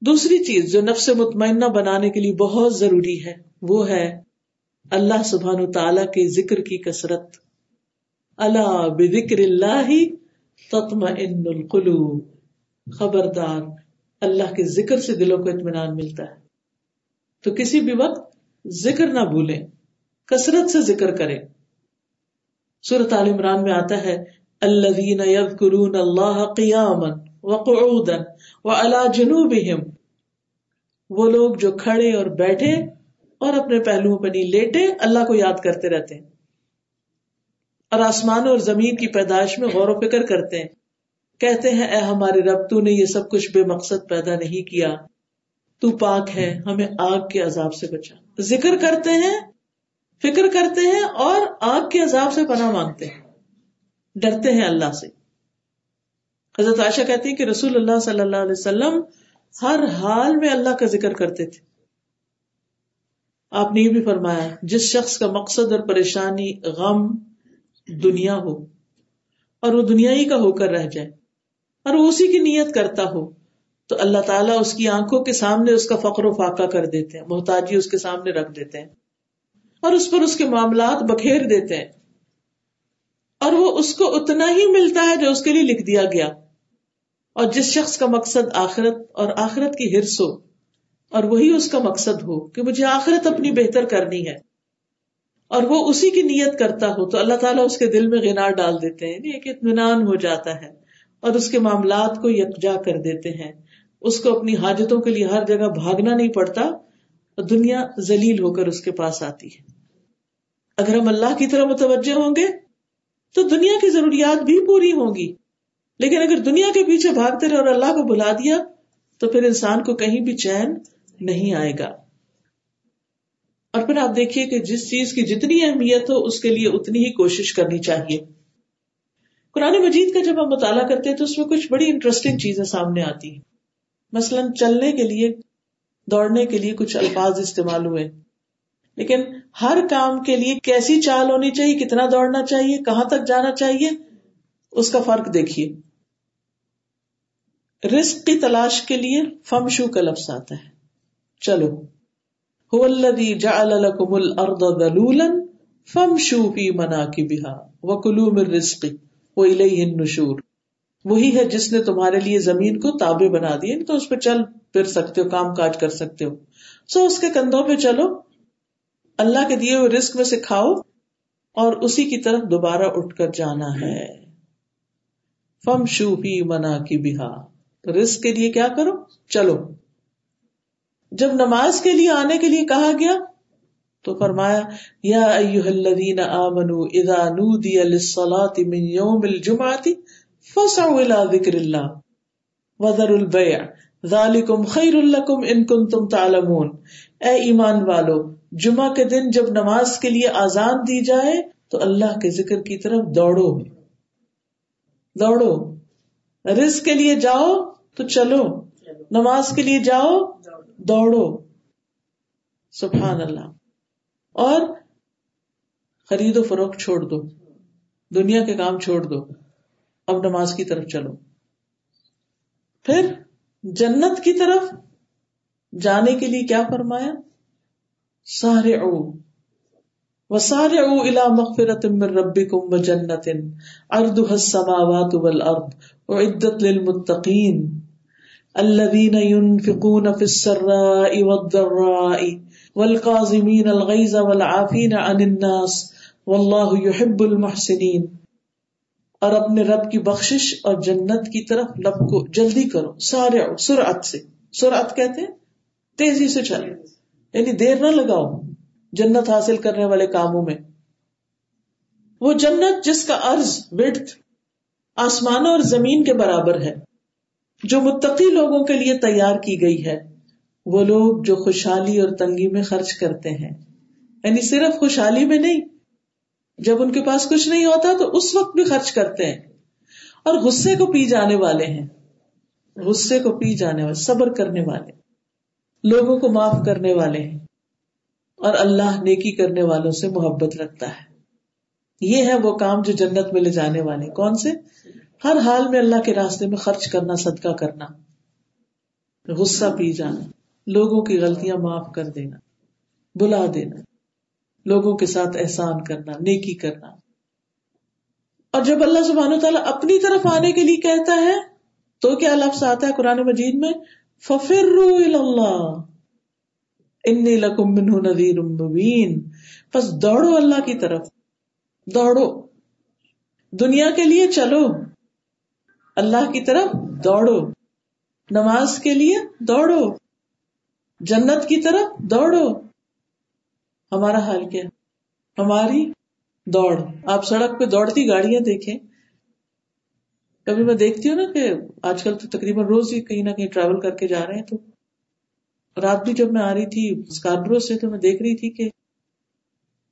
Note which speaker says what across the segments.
Speaker 1: دوسری چیز جو نفس مطمئنہ بنانے کے لیے بہت ضروری ہے، وہ ہے اللہ سبحان تعالی کے ذکر کی کثرت۔ اللہ بکر اللہ تتم ان القلوب۔ خبردار، اللہ کے ذکر سے دلوں کو اطمینان ملتا ہے۔ تو کسی بھی وقت ذکر نہ بھولیں، کثرت سے ذکر کریں۔ سورت عال عمران میں آتا ہے الذين يذكرون الله قياما وقعودا وعلى جنوبهم۔ وہ لوگ جو کھڑے اور بیٹھے اور اپنے پہلوؤں پہ نہیں لیٹے، اللہ کو یاد کرتے رہتے ہیں۔ اور آسمان اور زمین کی پیدائش میں غور و فکر کرتے ہیں۔ کہتے ہیں، اے ہمارے رب، تو نے یہ سب کچھ بے مقصد پیدا نہیں کیا۔ تو پاک ہے، ہمیں آگ کے عذاب سے بچا۔ ذکر کرتے ہیں، فکر کرتے ہیں اور آگ کے عذاب سے پناہ مانگتے ہیں۔ ڈرتے ہیں اللہ سے۔ حضرت عائشہ کہتی ہیں کہ رسول اللہ صلی اللہ علیہ وسلم ہر حال میں اللہ کا ذکر کرتے تھے۔ آپ نے یہ بھی فرمایا، جس شخص کا مقصد اور پریشانی غم دنیا ہو اور وہ دنیا ہی کا ہو کر رہ جائے اور وہ اسی کی نیت کرتا ہو، تو اللہ تعالیٰ اس کی آنکھوں کے سامنے اس کا فقر و فاقہ کر دیتے ہیں، محتاجی اس کے سامنے رکھ دیتے ہیں اور اس پر اس کے معاملات بکھیر دیتے ہیں۔ اور وہ اس کو اتنا ہی ملتا ہے جو اس کے لیے لکھ دیا گیا۔ اور جس شخص کا مقصد آخرت اور آخرت کی ہرس ہو، اور وہی اس کا مقصد ہو کہ مجھے آخرت اپنی بہتر کرنی ہے۔ اور وہ اسی کی نیت کرتا ہو، تو اللہ تعالیٰ اس کے دل میں گنار ڈال دیتے ہیں یعنی ایک اطمینان ہو جاتا ہے اور اس کے معاملات کو یکجا کر دیتے ہیں۔ اس کو اپنی حاجتوں کے لیے ہر جگہ بھاگنا نہیں پڑتا اور دنیا ذلیل ہو کر اس کے پاس آتی ہے۔ اگر ہم اللہ کی طرح متوجہ ہوں گے تو دنیا کی ضروریات بھی پوری ہوں گی۔ لیکن اگر دنیا کے پیچھے بھاگتے رہے اور اللہ کو بلا دیا، تو پھر انسان کو کہیں بھی چین نہیں آئے گا۔ اور پھر آپ دیکھیے کہ جس چیز کی جتنی اہمیت ہو، اس کے لیے اتنی ہی کوشش کرنی چاہیے۔ قرآن مجید کا جب ہم مطالعہ کرتے ہیں، تو اس میں کچھ بڑی انٹرسٹنگ چیزیں سامنے آتی ہیں۔ مثلاً چلنے کے لیے، دوڑنے کے لیے کچھ الفاظ استعمال ہوئے۔ لیکن ہر کام کے لیے کیسی چال ہونی چاہیے، کتنا دوڑنا چاہیے، کہاں تک جانا چاہیے، اس کا فرق دیکھیے۔ رسک کی تلاش کے لیے فم شو کا لفظ آتا ہے۔ چلو۔ فم شو پی منا کی بہا وہ کلو مر رسقی وہ نشور وہی ہے جس نے تمہارے لیے زمین کو تابے بنا دیے یعنی تو اس پہ چل پھر سکتے ہو، کام کاج کر سکتے ہو۔ سو اس کے کندھوں پہ چلو۔ اللہ کے دیے ہوئے رسک میں سے کھاؤ اور اسی کی طرف دوبارہ اٹھ کر جانا ہے۔ فم شو ہی منا کی بہا تو رسک کے لیے کیا کرو؟ چلو۔ جب نماز کے لیے آنے کے لیے کہا گیا تو فرمایا، یا ایوہ الذین آمنوا اذا نودی للصلاة من یوم الجمعة فسعوا الى ذکر اللہ وذر البیع۔ ذالکم خیر لکم ان کنتم تعلمون۔ اے ایمان والو جمعہ کے دن جب نماز کے لیے آزان دی جائے تو اللہ کے ذکر کی طرف دوڑو۔ دوڑو۔ رزق کے لیے جاؤ تو چلو۔ نماز کے لیے جاؤ، دوڑو۔ سبحان اللہ اور خرید و فروخت چھوڑ دو۔ دنیا کے کام چھوڑ دو۔ اب نماز کی طرف چلو۔ پھر جنت کی طرف جانے کے لیے کیا فرمایا؟ سارے او و او الا مغفرت من ربکم و جنت. اردها السماوات والارض وعدت للمتقین. الذين ينفقون في السراء والضراء والقاظمين الغيظ والعافين عن الناس والله يحب المحسنين اور اپنے رب کی بخشش اور جنت کی طرف لب کو جلدی کرو. سارے سرعت سے. سرعت کہتے ہیں؟ تیزی سے چلے. یعنی دیر نہ لگاؤ جنت حاصل کرنے والے کاموں میں۔ وہ جنت جس کا ارض ورتھ آسمانوں اور زمین کے برابر ہے، جو متقی لوگوں کے لیے تیار کی گئی ہے، وہ لوگ جو خوشحالی اور تنگی میں خرچ کرتے ہیں۔ یعنی صرف خوشحالی میں نہیں، جب ان کے پاس کچھ نہیں ہوتا تو اس وقت بھی خرچ کرتے ہیں۔ اور غصے کو پی جانے والے ہیں۔ غصے کو پی جانے والے، صبر کرنے والے۔ لوگوں کو معاف کرنے والے ہیں اور اللہ نیکی کرنے والوں سے محبت رکھتا ہے۔ یہ ہے وہ کام جو جنت میں لے جانے والے۔ کون سے؟ ہر حال میں اللہ کے راستے میں خرچ کرنا، صدقہ کرنا، غصہ پی جانا، لوگوں کی غلطیاں معاف کر دینا، بلا دینا، لوگوں کے ساتھ احسان کرنا، نیکی کرنا۔ اور جب اللہ سبحانہ تعالیٰ اپنی طرف آنے کے لیے کہتا ہے، تو کیا لفظ آتا ہے قرآن مجید میں؟ ففر اللہ انی لکم منہ نذیر مبین بس دوڑو اللہ کی طرف۔ دوڑو۔ دنیا کے لیے چلو۔ اللہ کی طرف دوڑو۔ نماز کے لیے دوڑو۔ جنت کی طرف دوڑو۔ ہمارا حال کیا؟ ہماری دوڑ۔ آپ سڑک پہ دوڑتی گاڑیاں دیکھیں۔ کبھی میں دیکھتی ہوں نا کہ آج کل تو تقریباً روز ہی کہیں نہ کہیں ٹریول کر کے جا رہے ہیں تو رات بھی جب میں آ رہی تھی اسکاربرو سے تو میں دیکھ رہی تھی کہ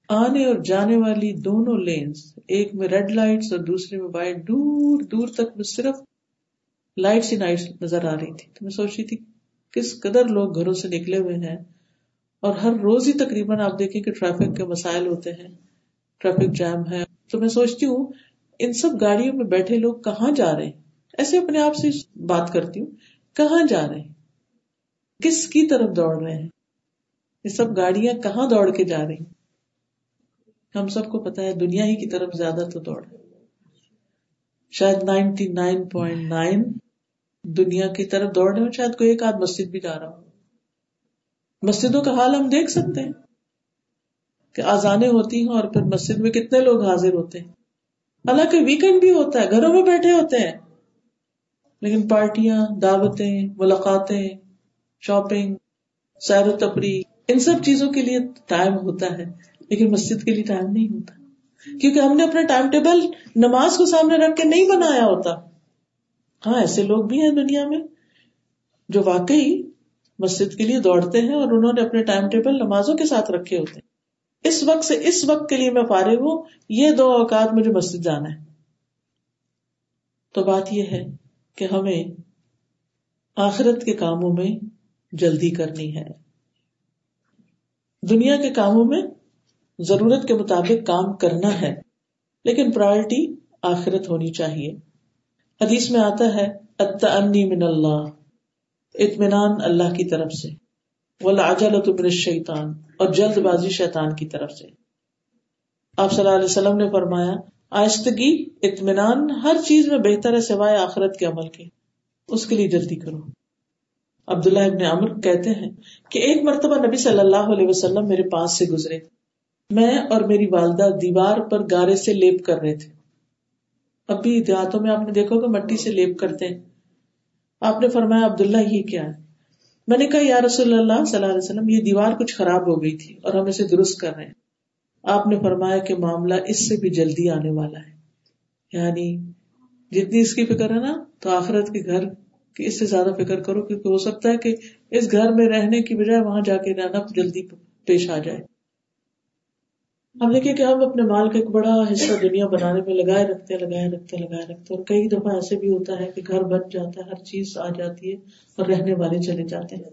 Speaker 1: آنے اور جانے والی دونوں لینس ایک میں ریڈ لائٹس اور دوسرے میں وائٹ دور دور تک میں صرف لائٹس ہی لائٹس نظر آ رہی تھی۔ تو میں سوچ رہی تھی کس قدر لوگ گھروں سے نکلے ہوئے ہیں اور ہر روز ہی تقریباً آپ دیکھیں کہ ٹریفک کے مسائل ہوتے ہیں ٹریفک جام ہے۔ تو میں سوچتی ہوں ان سب گاڑیوں میں بیٹھے لوگ کہاں جا رہے ہیں؟ ایسے اپنے آپ سے بات کرتی ہوں، کہاں جا رہے ہیں؟ کس کی طرف دوڑ رہے ہیں؟ یہ سب گاڑیاں کہاں دوڑ کے جا رہی ہم سب کو پتا ہے دنیا ہی کی طرف زیادہ تو دوڑ شاید نائنٹی نائن پوائنٹ نائن دنیا کی طرف دوڑ رہے ہو شاید کوئی ایک آدھ مسجد بھی جا رہا ہوں مسجدوں کا حال ہم دیکھ سکتے ہیں کہ آزانے ہوتی ہیں اور پھر مسجد میں کتنے لوگ حاضر ہوتے ہیں۔ حالانکہ ویکینڈ بھی ہوتا ہے، گھروں میں بیٹھے ہوتے ہیں۔ لیکن پارٹیاں، دعوتیں، ملاقاتیں شاپنگ سیر و تفریح، ان سب چیزوں کے لیے ٹائم ہوتا ہے، لیکن مسجد کے لیے ٹائم نہیں ہوتا۔ کیونکہ ہم نے اپنا ٹائم ٹیبل نماز کو سامنے رکھ کے نہیں بنایا ہوتا۔ ہاں ایسے لوگ بھی ہیں دنیا میں جو واقعی مسجد کے لیے دوڑتے ہیں اور انہوں نے اپنے ٹائم ٹیبل نمازوں کے ساتھ رکھے ہوتے ہیں۔ اس وقت سے اس وقت کے لیے میں فارغ ہوں، یہ دو اوقات مجھے مسجد جانا ہے۔ تو بات یہ ہے کہ ہمیں آخرت کے کاموں میں جلدی کرنی ہے۔ دنیا کے کاموں میں ضرورت کے مطابق کام کرنا ہے، لیکن پرائرٹی آخرت ہونی چاہیے۔ حدیث میں آتا ہے من اللہ، اطمینان اللہ کی طرف سے۔ من شیطان اور جلد بازی شیطان کی طرف سے۔ آپ صلی اللہ علیہ وسلم نے فرمایا، آہستگی، اطمینان، ہر چیز میں بہتر ہے سوائے آخرت کے عمل کے۔ اس کے لیے جلدی کرو۔ عبداللہ ابن عمر کہتے ہیں کہ ایک مرتبہ نبی صلی اللہ علیہ وسلم میرے پاس سے گزرے۔ میں اور میری والدہ دیوار پر گارے سے لیپ کر رہے تھے۔ اب بھی دیہاتوں میں آپ نے دیکھو کہ مٹی سے لیپ کرتے ہیں۔ آپ نے فرمایا، عبداللہ، یہ کیا ہے؟ میں نے کہا، یا رسول اللہ صلی اللہ علیہ وسلم، یہ دیوار کچھ خراب ہو گئی تھی اور ہم اسے درست کر رہے ہیں. آپ نے فرمایا کہ معاملہ اس سے بھی جلدی آنے والا ہے۔ یعنی جتنی اس کی فکر ہے نا، تو آخرت کے گھر کی اس سے زیادہ فکر کرو، کیونکہ ہو سکتا ہے کہ اس گھر میں رہنے کی بجائے وہاں جا کے رہنا جلدی پیش آ جائے۔ ہم دیکھیں کہ ہم اپنے مال کا ایک بڑا حصہ دنیا بنانے میں لگائے رکھتے لگائے رکھتے لگائے رکھتے اور کئی دفعہ ایسے بھی ہوتا ہے کہ گھر بن جاتا ہے، ہر چیز آ جاتی ہے اور رہنے والے چلے جاتے ہیں۔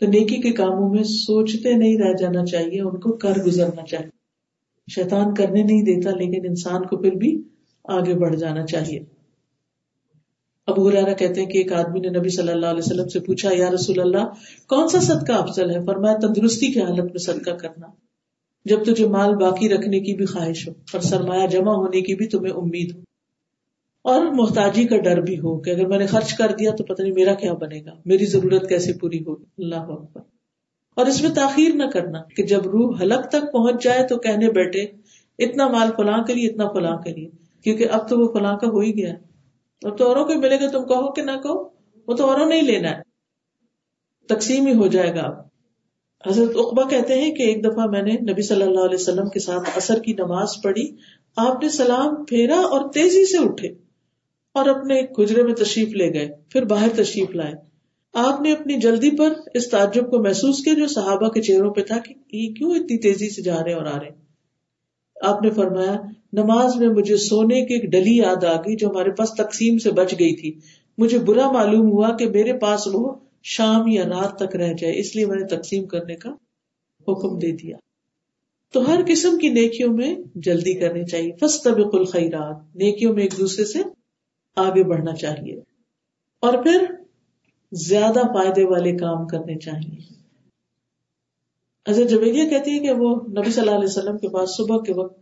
Speaker 1: تو نیکی کے کاموں میں سوچتے نہیں رہ جانا چاہیے، ان کو کر گزرنا چاہیے۔ شیطان کرنے نہیں دیتا، لیکن انسان کو پھر بھی آگے بڑھ جانا چاہیے۔ ابو حرارا کہتے ہیں کہ ایک آدمی نے نبی صلی اللہ علیہ وسلم سے پوچھا، یا رسول اللہ، کون سا صدقہ افضل ہے؟ فرمایا، تندرستی کی حالت میں صدقہ کرنا۔ جب تجھے مال باقی رکھنے کی بھی خواہش ہو اور سرمایہ جمع ہونے کی بھی تمہیں امید ہو۔ اور محتاجی کا ڈر بھی ہو کہ اگر میں نے خرچ کر دیا تو پتہ نہیں میرا کیا بنے گا۔ میری ضرورت کیسے پوری ہوگی؟ اللہ اکبر۔ اور اس میں تاخیر نہ کرنا کہ جب روح حلق تک پہنچ جائے تو کہنے بیٹھے، اتنا مال فلاں کے لیے، اتنا فلاں کے لیے۔ کیونکہ اب تو وہ فلاں کا ہو ہی گیا۔ اب تو اوروں کو ملے گا، تم کہو کہ نہ کہو، وہ تو اوروں نہیں لینا ہے۔ تقسیم ہی ہو جائے گا اب۔ حضرت اقبا کہتے ہیں کہ ایک دفعہ میں نے نبی صلی اللہ علیہ وسلم کے ساتھ اثر کی نماز پڑھی۔ آپ نے سلام پھیرا اور تیزی سے اٹھے اور اپنے گجرے میں تشریف لے گئے، پھر باہر تشریف لائے۔ آپ نے اپنی جلدی پر اس تعجب کو محسوس کیا جو صحابہ کے چہروں پہ تھا کہ یہ کیوں اتنی تیزی سے جا رہے اور آ رہے۔ آپ نے فرمایا، نماز میں مجھے سونے کی ایک ڈلی یاد آ گئی جو ہمارے پاس تقسیم سے بچ گئی تھی۔ مجھے برا معلوم ہوا کہ میرے پاس وہ شام یا رات تک رہ جائے، اس لیے میں نے تقسیم کرنے کا حکم دے دیا۔ تو ہر قسم کی نیکیوں میں جلدی کرنی چاہیے۔ فس طبق الخیرات، نیکیوں میں ایک دوسرے سے آگے بڑھنا چاہیے۔ اور پھر زیادہ فائدے والے کام کرنے چاہیے۔ حضرت جبیدیہ کہتی ہے کہ وہ نبی صلی اللہ علیہ وسلم کے پاس صبح کے وقت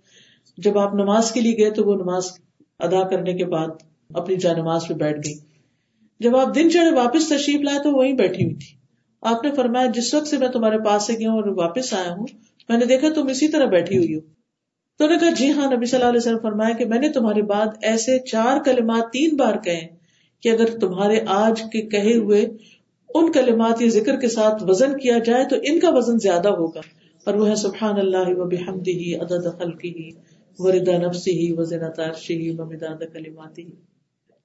Speaker 1: جب آپ نماز کے لیے گئے تو وہ نماز ادا کرنے کے بعد اپنی جا نماز پہ بیٹھ گئی جب آپ دن چڑھے واپس تشریف لائے تو وہیں بیٹھی ہوئی تھی۔ آپ نے فرمایا، جس وقت سے میں تمہارے پاس سے گیا ہوں اور واپس آیا ہوں، میں نے دیکھا تم اسی طرح بیٹھی ہوئی ہو۔ تو نے کہا جی ہاں نبی صلی اللہ علیہ وسلم فرمایا کہ میں نے تمہارے بعد ایسے چار کلمات تین بار کہے کہ اگر تمہارے آج کے کہے ہوئے ان کلمات یا ذکر کے ساتھ وزن کیا جائے تو ان کا وزن زیادہ ہوگا۔ اور وہ ہے سبحان اللہ و بحمدہ، عدد خلقہ وردا نفسہ وزنۃ عرشہ، ومداد کلماتہ۔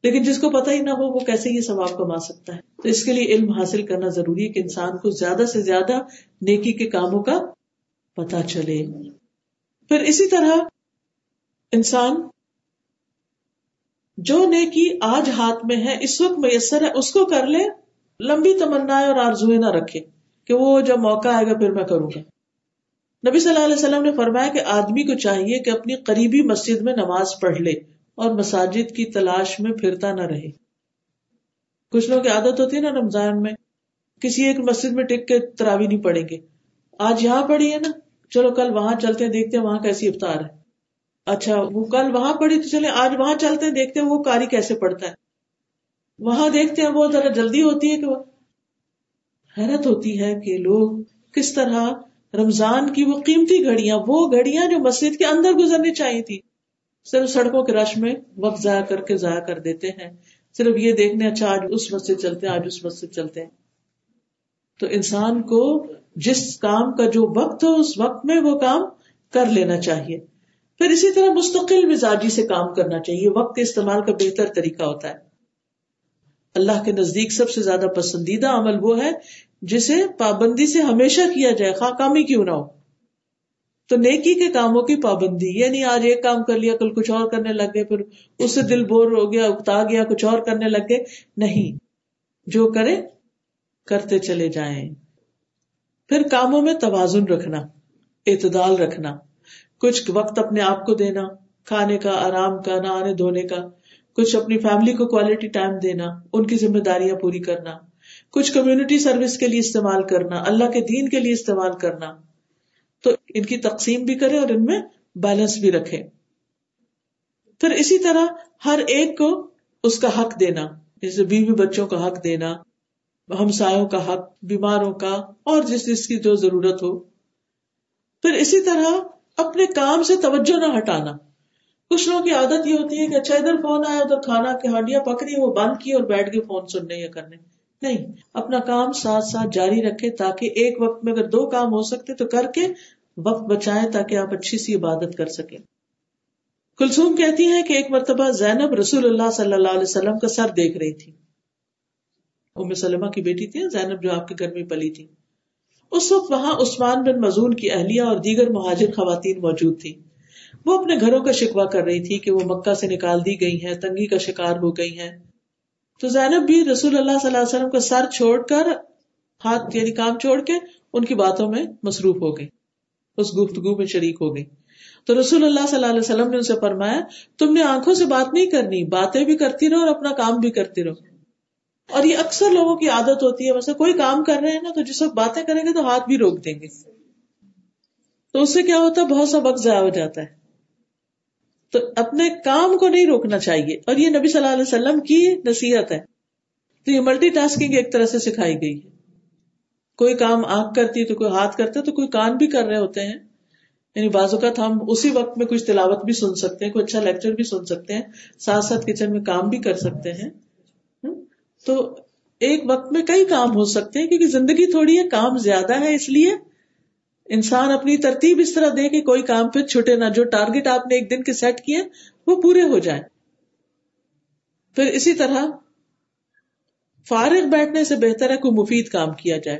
Speaker 1: لیکن جس کو پتہ ہی نہ ہو وہ کیسے یہ ثواب کما سکتا ہے۔ تو اس کے لیے علم حاصل کرنا ضروری ہے کہ انسان کو زیادہ سے زیادہ نیکی کے کاموں کا پتا چلے۔ پھر اسی طرح انسان جو نیکی آج ہاتھ میں ہے، اس وقت میسر ہے، اس کو کر لے، لمبی تمنا اور آرزویں نہ رکھے کہ وہ جب موقع آئے گا پھر میں کروں گا۔ نبی صلی اللہ علیہ وسلم نے فرمایا کہ آدمی کو چاہیے کہ اپنی قریبی مسجد میں نماز پڑھ لے۔ اور مساجد کی تلاش میں پھرتا نہ رہے۔ کچھ لوگ کی عادت ہوتی ہے نا رمضان میں، کسی ایک مسجد میں ٹک کے تراوی نہیں پڑیں گے۔ آج یہاں پڑھی ہے نا، چلو کل وہاں چلتے ہیں، دیکھتے ہیں وہاں کیسی افطار ہے۔ اچھا وہ کل وہاں پڑھی تو چلے آج وہاں چلتے ہیں، دیکھتے ہیں وہ کاری کیسے پڑتا ہے۔ وہاں دیکھتے ہیں، وہ ذرا جلدی ہوتی ہے کہ وہ۔ حیرت ہوتی ہے کہ لوگ کس طرح رمضان کی وہ قیمتی گھڑیاں، وہ گھڑیاں جو مسجد کے اندر گزرنی چاہیے تھی۔ صرف سڑکوں کے رش میں وقت ضائع کر کے ضائع کر دیتے ہیں۔ صرف یہ دیکھنے اچھا آج اس مسجد چلتے ہیں، آج اس مسجد چلتے ہیں۔ تو انسان کو جس کام کا جو وقت ہو، اس وقت میں وہ کام کر لینا چاہیے۔ پھر اسی طرح مستقل مزاجی سے کام کرنا چاہیے۔ وقت کے استعمال کا بہتر طریقہ ہوتا ہے۔ اللہ کے نزدیک سب سے زیادہ پسندیدہ عمل وہ ہے جسے پابندی سے ہمیشہ کیا جائے خواہ کامی کیوں نہ ہو۔ تو نیکی کے کاموں کی پابندی یعنی آج ایک کام کر لیا، کل کچھ اور کرنے لگ گئے، پھر اس سے دل بور ہو گیا، اکتا گیا، کچھ اور کرنے لگ گئے۔ نہیں، جو کرے، کرتے چلے جائیں۔ پھر کاموں میں توازن رکھنا، اعتدال رکھنا، کچھ وقت اپنے آپ کو دینا، کھانے کا، آرام کا نہ آنے دھونے کا، کچھ اپنی فیملی کو کوالٹی ٹائم دینا، ان کی ذمہ داریاں پوری کرنا، کچھ کمیونٹی سروس کے لیے استعمال کرنا، اللہ کے دین کے لیے استعمال کرنا۔ تو ان کی تقسیم بھی کرے اور ان میں بیلنس بھی رکھے پھر اسی طرح ہر ایک کو اس کا حق دینا، جیسے بیوی بچوں کا حق دینا، ہمسایوں کا حق، بیماروں کا، اور جس جس کی جو ضرورت ہو۔ پھر اسی طرح اپنے کام سے توجہ نہ ہٹانا۔ کچھ لوگوں کی عادت یہ ہوتی ہے کہ اچھا ادھر فون آیا ادھر کھانا کی ہانڈیاں پکڑی، وہ بند کی اور بیٹھ کے فون سننے یا کرنے۔ نہیں، اپنا کام ساتھ ساتھ جاری رکھے تاکہ ایک وقت میں اگر دو کام ہو سکتے تو کر کے وقت بچائے تاکہ آپ اچھی سی عبادت کر سکیں۔ کلسوم کہتی ہے کہ ایک مرتبہ زینب رسول اللہ صلی اللہ علیہ وسلم کا سر دیکھ رہی تھی۔ ام سلمہ کی بیٹی تھی، زینب جو آپ کے گھر میں پلی تھی۔ اس وقت وہاں عثمان بن مزون کی اہلیہ اور دیگر مہاجر خواتین موجود تھی وہ اپنے گھروں کا شکوا کر رہی تھی کہ وہ مکہ سے نکال دی گئی ہیں، تنگی کا شکار ہو گئی ہیں۔ تو زینب بھی رسول اللہ صلی اللہ علیہ وسلم کا سر چھوڑ کر ہاتھ یعنی کام چھوڑ کے ان کی باتوں میں مصروف ہو گئی، اس گفتگو میں شریک ہو گئی۔ تو رسول اللہ صلی اللہ علیہ وسلم نے ان سے فرمایا، تم نے آنکھوں سے بات نہیں کرنی، باتیں بھی کرتی رہو اور اپنا کام بھی کرتی رہو۔ اور یہ اکثر لوگوں کی عادت ہوتی ہے، ویسے کوئی کام کر رہے ہیں نا، تو جس وقت باتیں کریں گے تو ہاتھ بھی روک دیں گے۔ تو اس سے کیا ہوتا ہے؟ بہت سا وقت ضائع ہو جاتا ہے۔ تو اپنے کام کو نہیں روکنا چاہیے۔ اور یہ نبی صلی اللہ علیہ وسلم کی نصیحت ہے۔ تو یہ ملٹی ٹاسکنگ ایک طرح سے سکھائی گئی ہے۔ کوئی کام آنکھ کرتی ہے تو کوئی ہاتھ کرتا ہے تو کوئی کان بھی کر رہے ہوتے ہیں۔ یعنی بعض اوقات ہم اسی وقت میں کچھ تلاوت بھی سن سکتے ہیں، کوئی اچھا لیکچر بھی سن سکتے ہیں، ساتھ ساتھ کچن میں کام بھی کر سکتے ہیں۔ تو ایک وقت میں کئی کام ہو سکتے ہیں کیونکہ زندگی تھوڑی ہے، کام زیادہ ہے اس لیے انسان اپنی ترتیب اس طرح دے کہ کوئی کام پھر چھٹے نہ جو ٹارگیٹ آپ نے ایک دن کے سیٹ کیے وہ پورے ہو جائیں۔ پھر اسی طرح فارغ بیٹھنے سے بہتر ہے کوئی مفید کام کیا جائے۔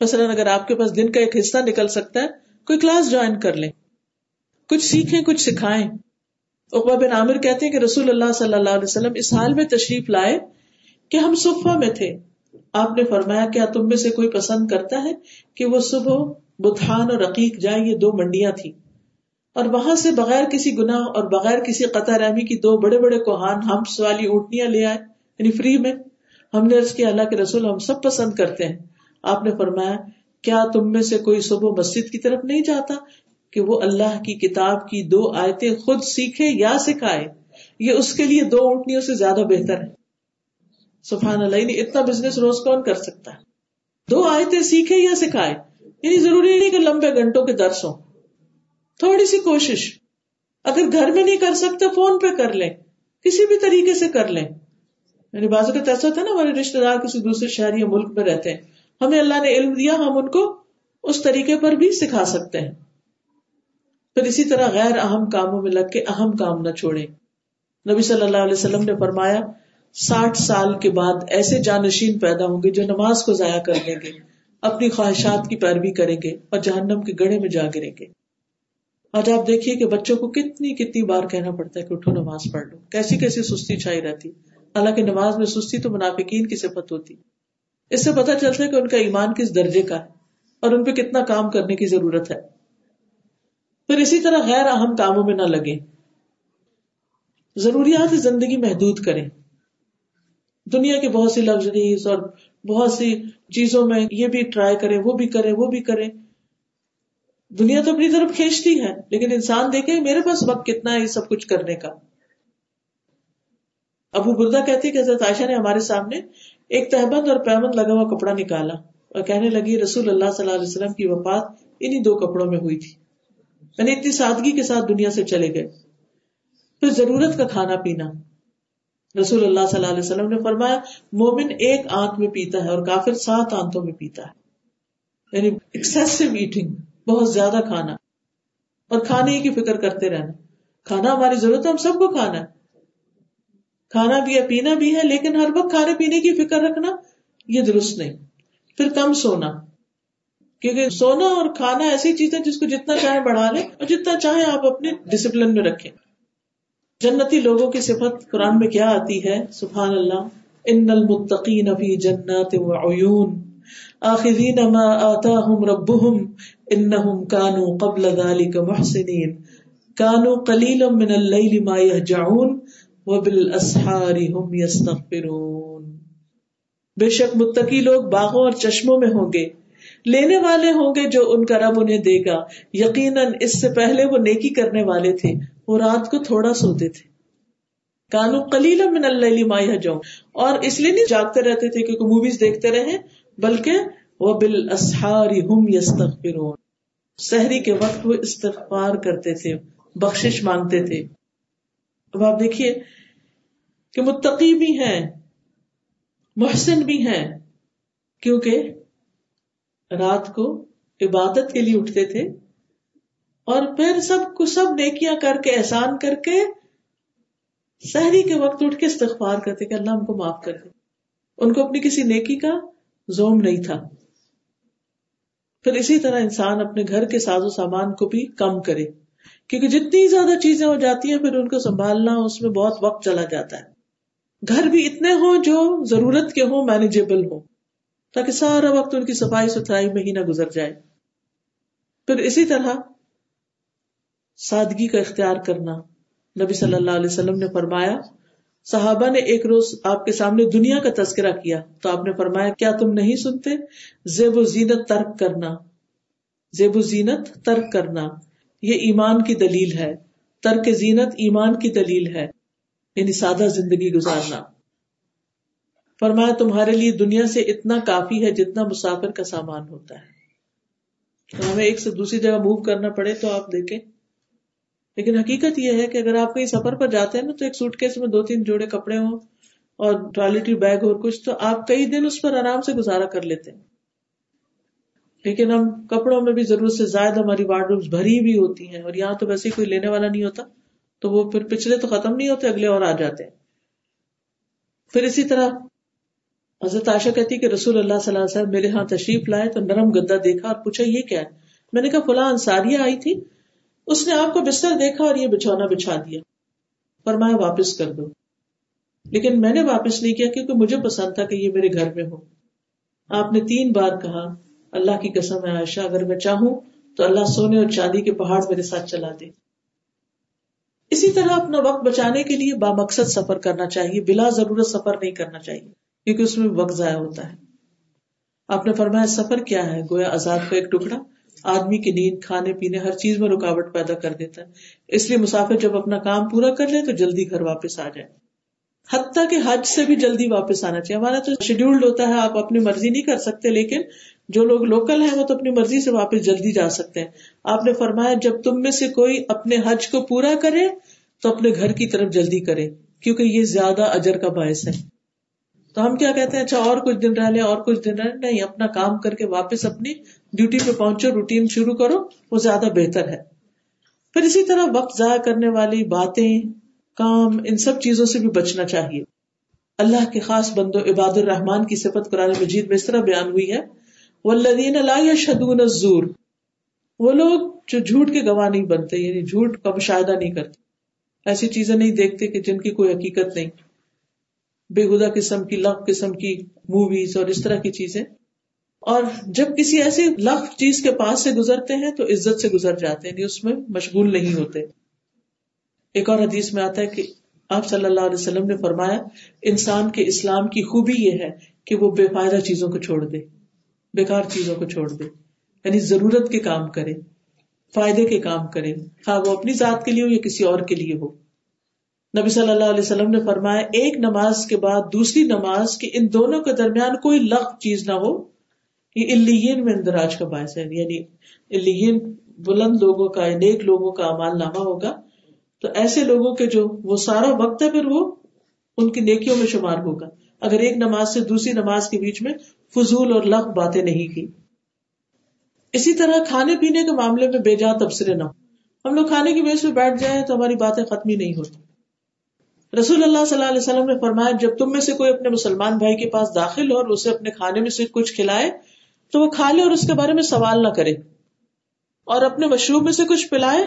Speaker 1: مثلاً اگر آپ کے پاس دن کا ایک حصہ نکل سکتا ہے، کوئی کلاس جوائن کر لیں، کچھ سیکھیں، کچھ سکھائیں۔ اقبا بن عامر کہتے ہیں کہ رسول اللہ صلی اللہ علیہ وسلم اس حال میں تشریف لائے کہ ہم صفا میں تھے۔ آپ نے فرمایا، کیا تم میں سے کوئی پسند کرتا ہے کہ وہ صبح بتان اور عقیق جائے؟ یہ دو منڈیاں تھی اور وہاں سے بغیر کسی گناہ اور بغیر کسی قطع رحمی کی دو بڑے بڑے کوہان، ہمس والی اونٹنیاں لے آئے یعنی فری میں۔ ہم نے عرض کیا، اللہ کے رسول، ہم سب پسند کرتے ہیں۔ آپ نے فرمایا، کیا تم میں سے کوئی صبح مسجد کی طرف نہیں جاتا کہ وہ اللہ کی کتاب کی دو آیتیں خود سیکھے یا سکھائے؟ یہ اس کے لیے دو اونٹنیوں سے زیادہ بہتر ہے۔ سبحان اللہ یعنی اتنا بزنس روز کون کر سکتا ہے؟ دو آیتیں سیکھے یا سکھائے یعنی ضروری نہیں کہ لمبے گھنٹوں کے درس ہوں۔ تھوڑی سی کوشش۔ اگر گھر میں نہیں کر سکتے، فون پہ کر لیں۔ کسی بھی طریقے سے کر لیں۔ یعنی بازو کا ایسا ہوتا ہے نا، ہمارے رشتے دار کسی دوسرے شہر یا ملک میں رہتے ہیں۔ ہمیں اللہ نے علم دیا، ہم ان کو اس طریقے پر بھی سکھا سکتے ہیں۔ پھر اسی طرح غیر اہم کاموں میں لگ کے اہم کام نہ چھوڑے نبی صلی اللہ علیہ وسلم نے فرمایا ساٹھ سال کے بعد ایسے جانشین پیدا ہوں گے جو نماز کو ضائع کر لیں گے، اپنی خواہشات کی پیروی کریں گے اور جہنم کے گڑھے میں جا گریں گے۔ آج آپ دیکھیے کہ بچوں کو کتنی کتنی بار کہنا پڑتا ہے کہ اٹھو نماز پڑھ لو۔ کیسی کیسی سستی چھائی رہتی۔ حالانکہ نماز میں سستی تو منافقین کی صفت ہوتی۔ اس سے پتا چلتا ہے کہ ان کا ایمان کس درجے کا ہے اور ان پہ کتنا کام کرنے کی ضرورت ہے۔ پھر اسی طرح غیر اہم کاموں میں نہ لگے ضروریات زندگی محدود کریں۔ دنیا کی بہت سی لگژریز اور بہت سی چیزوں میں یہ بھی ٹرائی کرے، وہ بھی کرے، وہ بھی کرے۔ دنیا تو اپنی طرف کھینچتی ہے، لیکن انسان دیکھے میرے پاس وقت کتنا ہے یہ سب کچھ کرنے کا۔ ابو بردا کہتی کہ حضرت عائشہ نے ہمارے سامنے ایک تہبند اور پیمند لگا ہوا کپڑا نکالا اور کہنے لگی، رسول اللہ صلی اللہ علیہ وسلم کی وفات انہی دو کپڑوں میں ہوئی تھی۔ یعنی اتنی سادگی کے ساتھ دنیا سے چلے گئے۔ پھر ضرورت کا کھانا پینا۔ رسول اللہ صلی اللہ علیہ وسلم نے فرمایا، مومن ایک آنکھ میں پیتا ہے اور کافر سات آنتوں میں پیتا ہے۔ یعنی ایکسیسو ایٹنگ بہت زیادہ کھانا۔ اور کھانے کی فکر کرتے رہنا۔ کھانا ہماری ضرورت ہے، ہم سب کو کھانا ہے۔ کھانا بھی ہے، پینا بھی ہے، لیکن ہر وقت کھانے پینے کی فکر رکھنا، یہ درست نہیں۔ پھر کم سونا۔ کیونکہ سونا اور کھانا ایسی چیز ہے جس کو جتنا چاہے بڑھا لیں اور جتنا چاہے آپ اپنے ڈسپلن میں رکھیں۔ جنتی لوگوں کی صفت قرآن میں کیا آتی ہے؟ سبحان اللہ. ان المتقین فی جنات وعیون آخذین ما آتاہم ربهم انہم کانوا قبل ذلك محسنین. کانوا قلیلا من اللیل ما یہجعون وبالاسحار هم یستغفرون بے شک متقی لوگ باغوں اور چشموں میں ہوں گے، لینے والے ہوں گے جو ان کا رب انہیں دے گا. یقیناً اس سے پہلے وہ نیکی کرنے والے تھے۔ وہ رات کو تھوڑا سوتے تھے۔ کانو کلیل من اللہ مایا جاؤں اور اس لیے نہیں جاگتے رہتے تھے کیونکہ موویز دیکھتے رہے، بلکہ وہ بال اسہاری ہم یستغفرون۔ سحری کے وقت وہ استغفار کرتے تھے، بخشش مانگتے تھے۔ اب آپ دیکھیے کہ متقی بھی ہیں، محسن بھی ہیں، کیونکہ رات کو عبادت کے لیے اٹھتے تھے۔ اور پھر سب کو سب نیکیاں کر کے احسان کر کے سحری کے وقت اٹھ کے استغفار کرتے کہ اللہ ہم کو معاف کر دے۔ ان کو اپنی کسی نیکی کا زوم نہیں تھا۔ پھر اسی طرح انسان اپنے گھر کے ساز و سامان کو بھی کم کرے۔ کیونکہ جتنی زیادہ چیزیں ہو جاتی ہیں، پھر ان کو سنبھالنا اس میں بہت وقت چلا جاتا ہے۔ گھر بھی اتنے ہوں جو ضرورت کے ہوں مینیجیبل ہوں، تاکہ سارا وقت ان کی صفائی ستھرائی میں ہی نہ گزر جائے۔ پھر اسی طرح سادگی کا اختیار کرنا۔ نبی صلی اللہ علیہ وسلم نے فرمایا، صحابہ نے ایک روز آپ کے سامنے دنیا کا تذکرہ کیا۔ تو آپ نے فرمایا، کیا تم نہیں سنتے؟ زیب و زینت ترک کرنا۔ زیب و زینت ترک کرنا۔ یہ ایمان کی دلیل ہے۔ ترک زینت ایمان کی دلیل ہے۔ یعنی سادہ زندگی گزارنا۔ فرمایا، تمہارے لیے دنیا سے اتنا کافی ہے جتنا مسافر کا سامان ہوتا ہے۔ ہمیں ایک سے دوسری جگہ موو کرنا پڑے تو آپ دیکھیں۔ لیکن حقیقت یہ ہے کہ اگر آپ کہیں سفر پر جاتے ہیں نا تو ایک سوٹ کیس میں دو تین جوڑے کپڑے ہوں اور ٹوائلٹری بیگ اور کچھ، تو آپ کئی دن اس پر آرام سے گزارا کر لیتے ہیں۔ لیکن ہم کپڑوں میں بھی ضرورت سے زائد ہماری وارڈ روم بھری بھی ہوتی ہیں اور یہاں تو ویسے کوئی لینے والا نہیں ہوتا، تو وہ پھر پچھلے تو ختم نہیں ہوتے، اگلے اور آ جاتے ہیں۔ پھر اسی طرح حضرت عائشہ کہتی کہ رسول اللہ صلی اللہ علیہ وسلم میرے ہاں تشریف لائے تو نرم گدا دیکھا اور پوچھا یہ کیا ہے؟ میں نے کہا فلاں انصاریہ آئی تھی اس نے آپ کو بستر دیکھا اور یہ بچھونا بچھا دیا۔ فرمایا، واپس کر دو۔ لیکن میں نے واپس نہیں کیا کیونکہ مجھے پسند تھا کہ یہ میرے گھر میں ہو۔ آپ نے تین بار کہا، اللہ کی قسم ہے عائشہ، اگر میں چاہوں تو اللہ سونے اور چاندی کے پہاڑ میرے ساتھ چلا دے۔ اسی طرح اپنا وقت بچانے کے لیے با مقصد سفر کرنا چاہیے، بلا ضرورت سفر نہیں کرنا چاہیے، کیونکہ اس میں وقت ضائع ہوتا ہے۔ آپ نے فرمایا، سفر کیا ہے؟ گویا آزاد کا ایک ٹکڑا۔ آدمی کی نیند، کھانے، پینے، ہر چیز میں رکاوٹ پیدا کر دیتا ہے۔ اس لیے مسافر جب اپنا کام پورا کر لے تو جلدی گھر واپس آ جائے۔ حتیٰ کہ حج سے بھی جلدی واپس آنا چاہیے۔ ہمارا تو شیڈیولڈ ہوتا ہے، آپ اپنی مرضی نہیں کر سکتے، لیکن جو لوگ لوکل ہیں وہ تو اپنی مرضی سے واپس جلدی جا سکتے ہیں۔ آپ نے فرمایا، جب تم میں سے کوئی اپنے حج کو پورا کرے تو اپنے گھر کی طرف جلدی کرے، کیونکہ یہ زیادہ اجر کا باعث ہے۔ تو ہم کیا کہتے ہیں؟ اچھا اور کچھ دن رہ لیں، اور کچھ دن رہ نہیں، اپنا کام کر کے واپس اپنی ڈیوٹی پہ پہنچو روٹین شروع کرو، وہ زیادہ بہتر ہے۔ پھر اسی طرح وقت ضائع کرنے والی باتیں، کام، ان سب چیزوں سے بھی بچنا چاہیے۔ اللہ کے خاص بندو عباد الرحمان کی صفت قرآن مجید میں اس طرح بیان ہوئی ہے وہ لدین شدون زور وہ لوگ جو جھوٹ کے گواہ نہیں بنتے یعنی جھوٹ کا مشاہدہ نہیں کرتے۔ ایسی چیزیں نہیں دیکھتے کہ جن کی کوئی حقیقت نہیں۔ بےحدہ قسم کی لغ قسم کی موویز اور اس طرح کی چیزیں۔ اور جب کسی ایسی لغ چیز کے پاس سے گزرتے ہیں تو عزت سے گزر جاتے ہیں اس میں مشغول نہیں ہوتے۔ ایک اور حدیث میں آتا ہے کہ آپ صلی اللہ علیہ وسلم نے فرمایا، انسان کے اسلام کی خوبی یہ ہے کہ وہ بے فائدہ چیزوں کو چھوڑ دے، بیکار چیزوں کو چھوڑ دے یعنی ضرورت کے کام کرے، فائدے کے کام کرے۔ ہاں وہ اپنی ذات کے لیے ہو یا کسی اور کے لیے ہو۔ نبی صلی اللہ علیہ وسلم نے فرمایا، ایک نماز کے بعد دوسری نماز کی ان دونوں کے درمیان کوئی لغ چیز نہ ہو یہ الین میں اندراج کا باعث ہے یعنی الین بلند لوگوں کا، نیک لوگوں کا امال نامہ ہوگا۔ تو ایسے لوگوں کے جو وہ سارا وقت ہے، پھر وہ ان کی نیکیوں میں شمار ہوگا۔ اگر ایک نماز سے دوسری نماز کے بیچ میں فضول اور لغ باتیں نہیں کی۔ اسی طرح کھانے پینے کے معاملے میں بے جا تبصرے نہ ہو۔ ہم لوگ کھانے کی بیچ میں بیٹھ جائیں تو ہماری باتیں ختم ہی نہیں ہوتی۔ رسول اللہ صلی اللہ علیہ وسلم نے فرمایا، جب تم میں سے کوئی اپنے مسلمان بھائی کے پاس داخل ہو اور اسے اپنے کھانے میں سے کچھ کھلائے تو وہ کھا لے اور اس کے بارے میں سوال نہ کرے۔ اور اپنے مشروب میں سے کچھ پلائے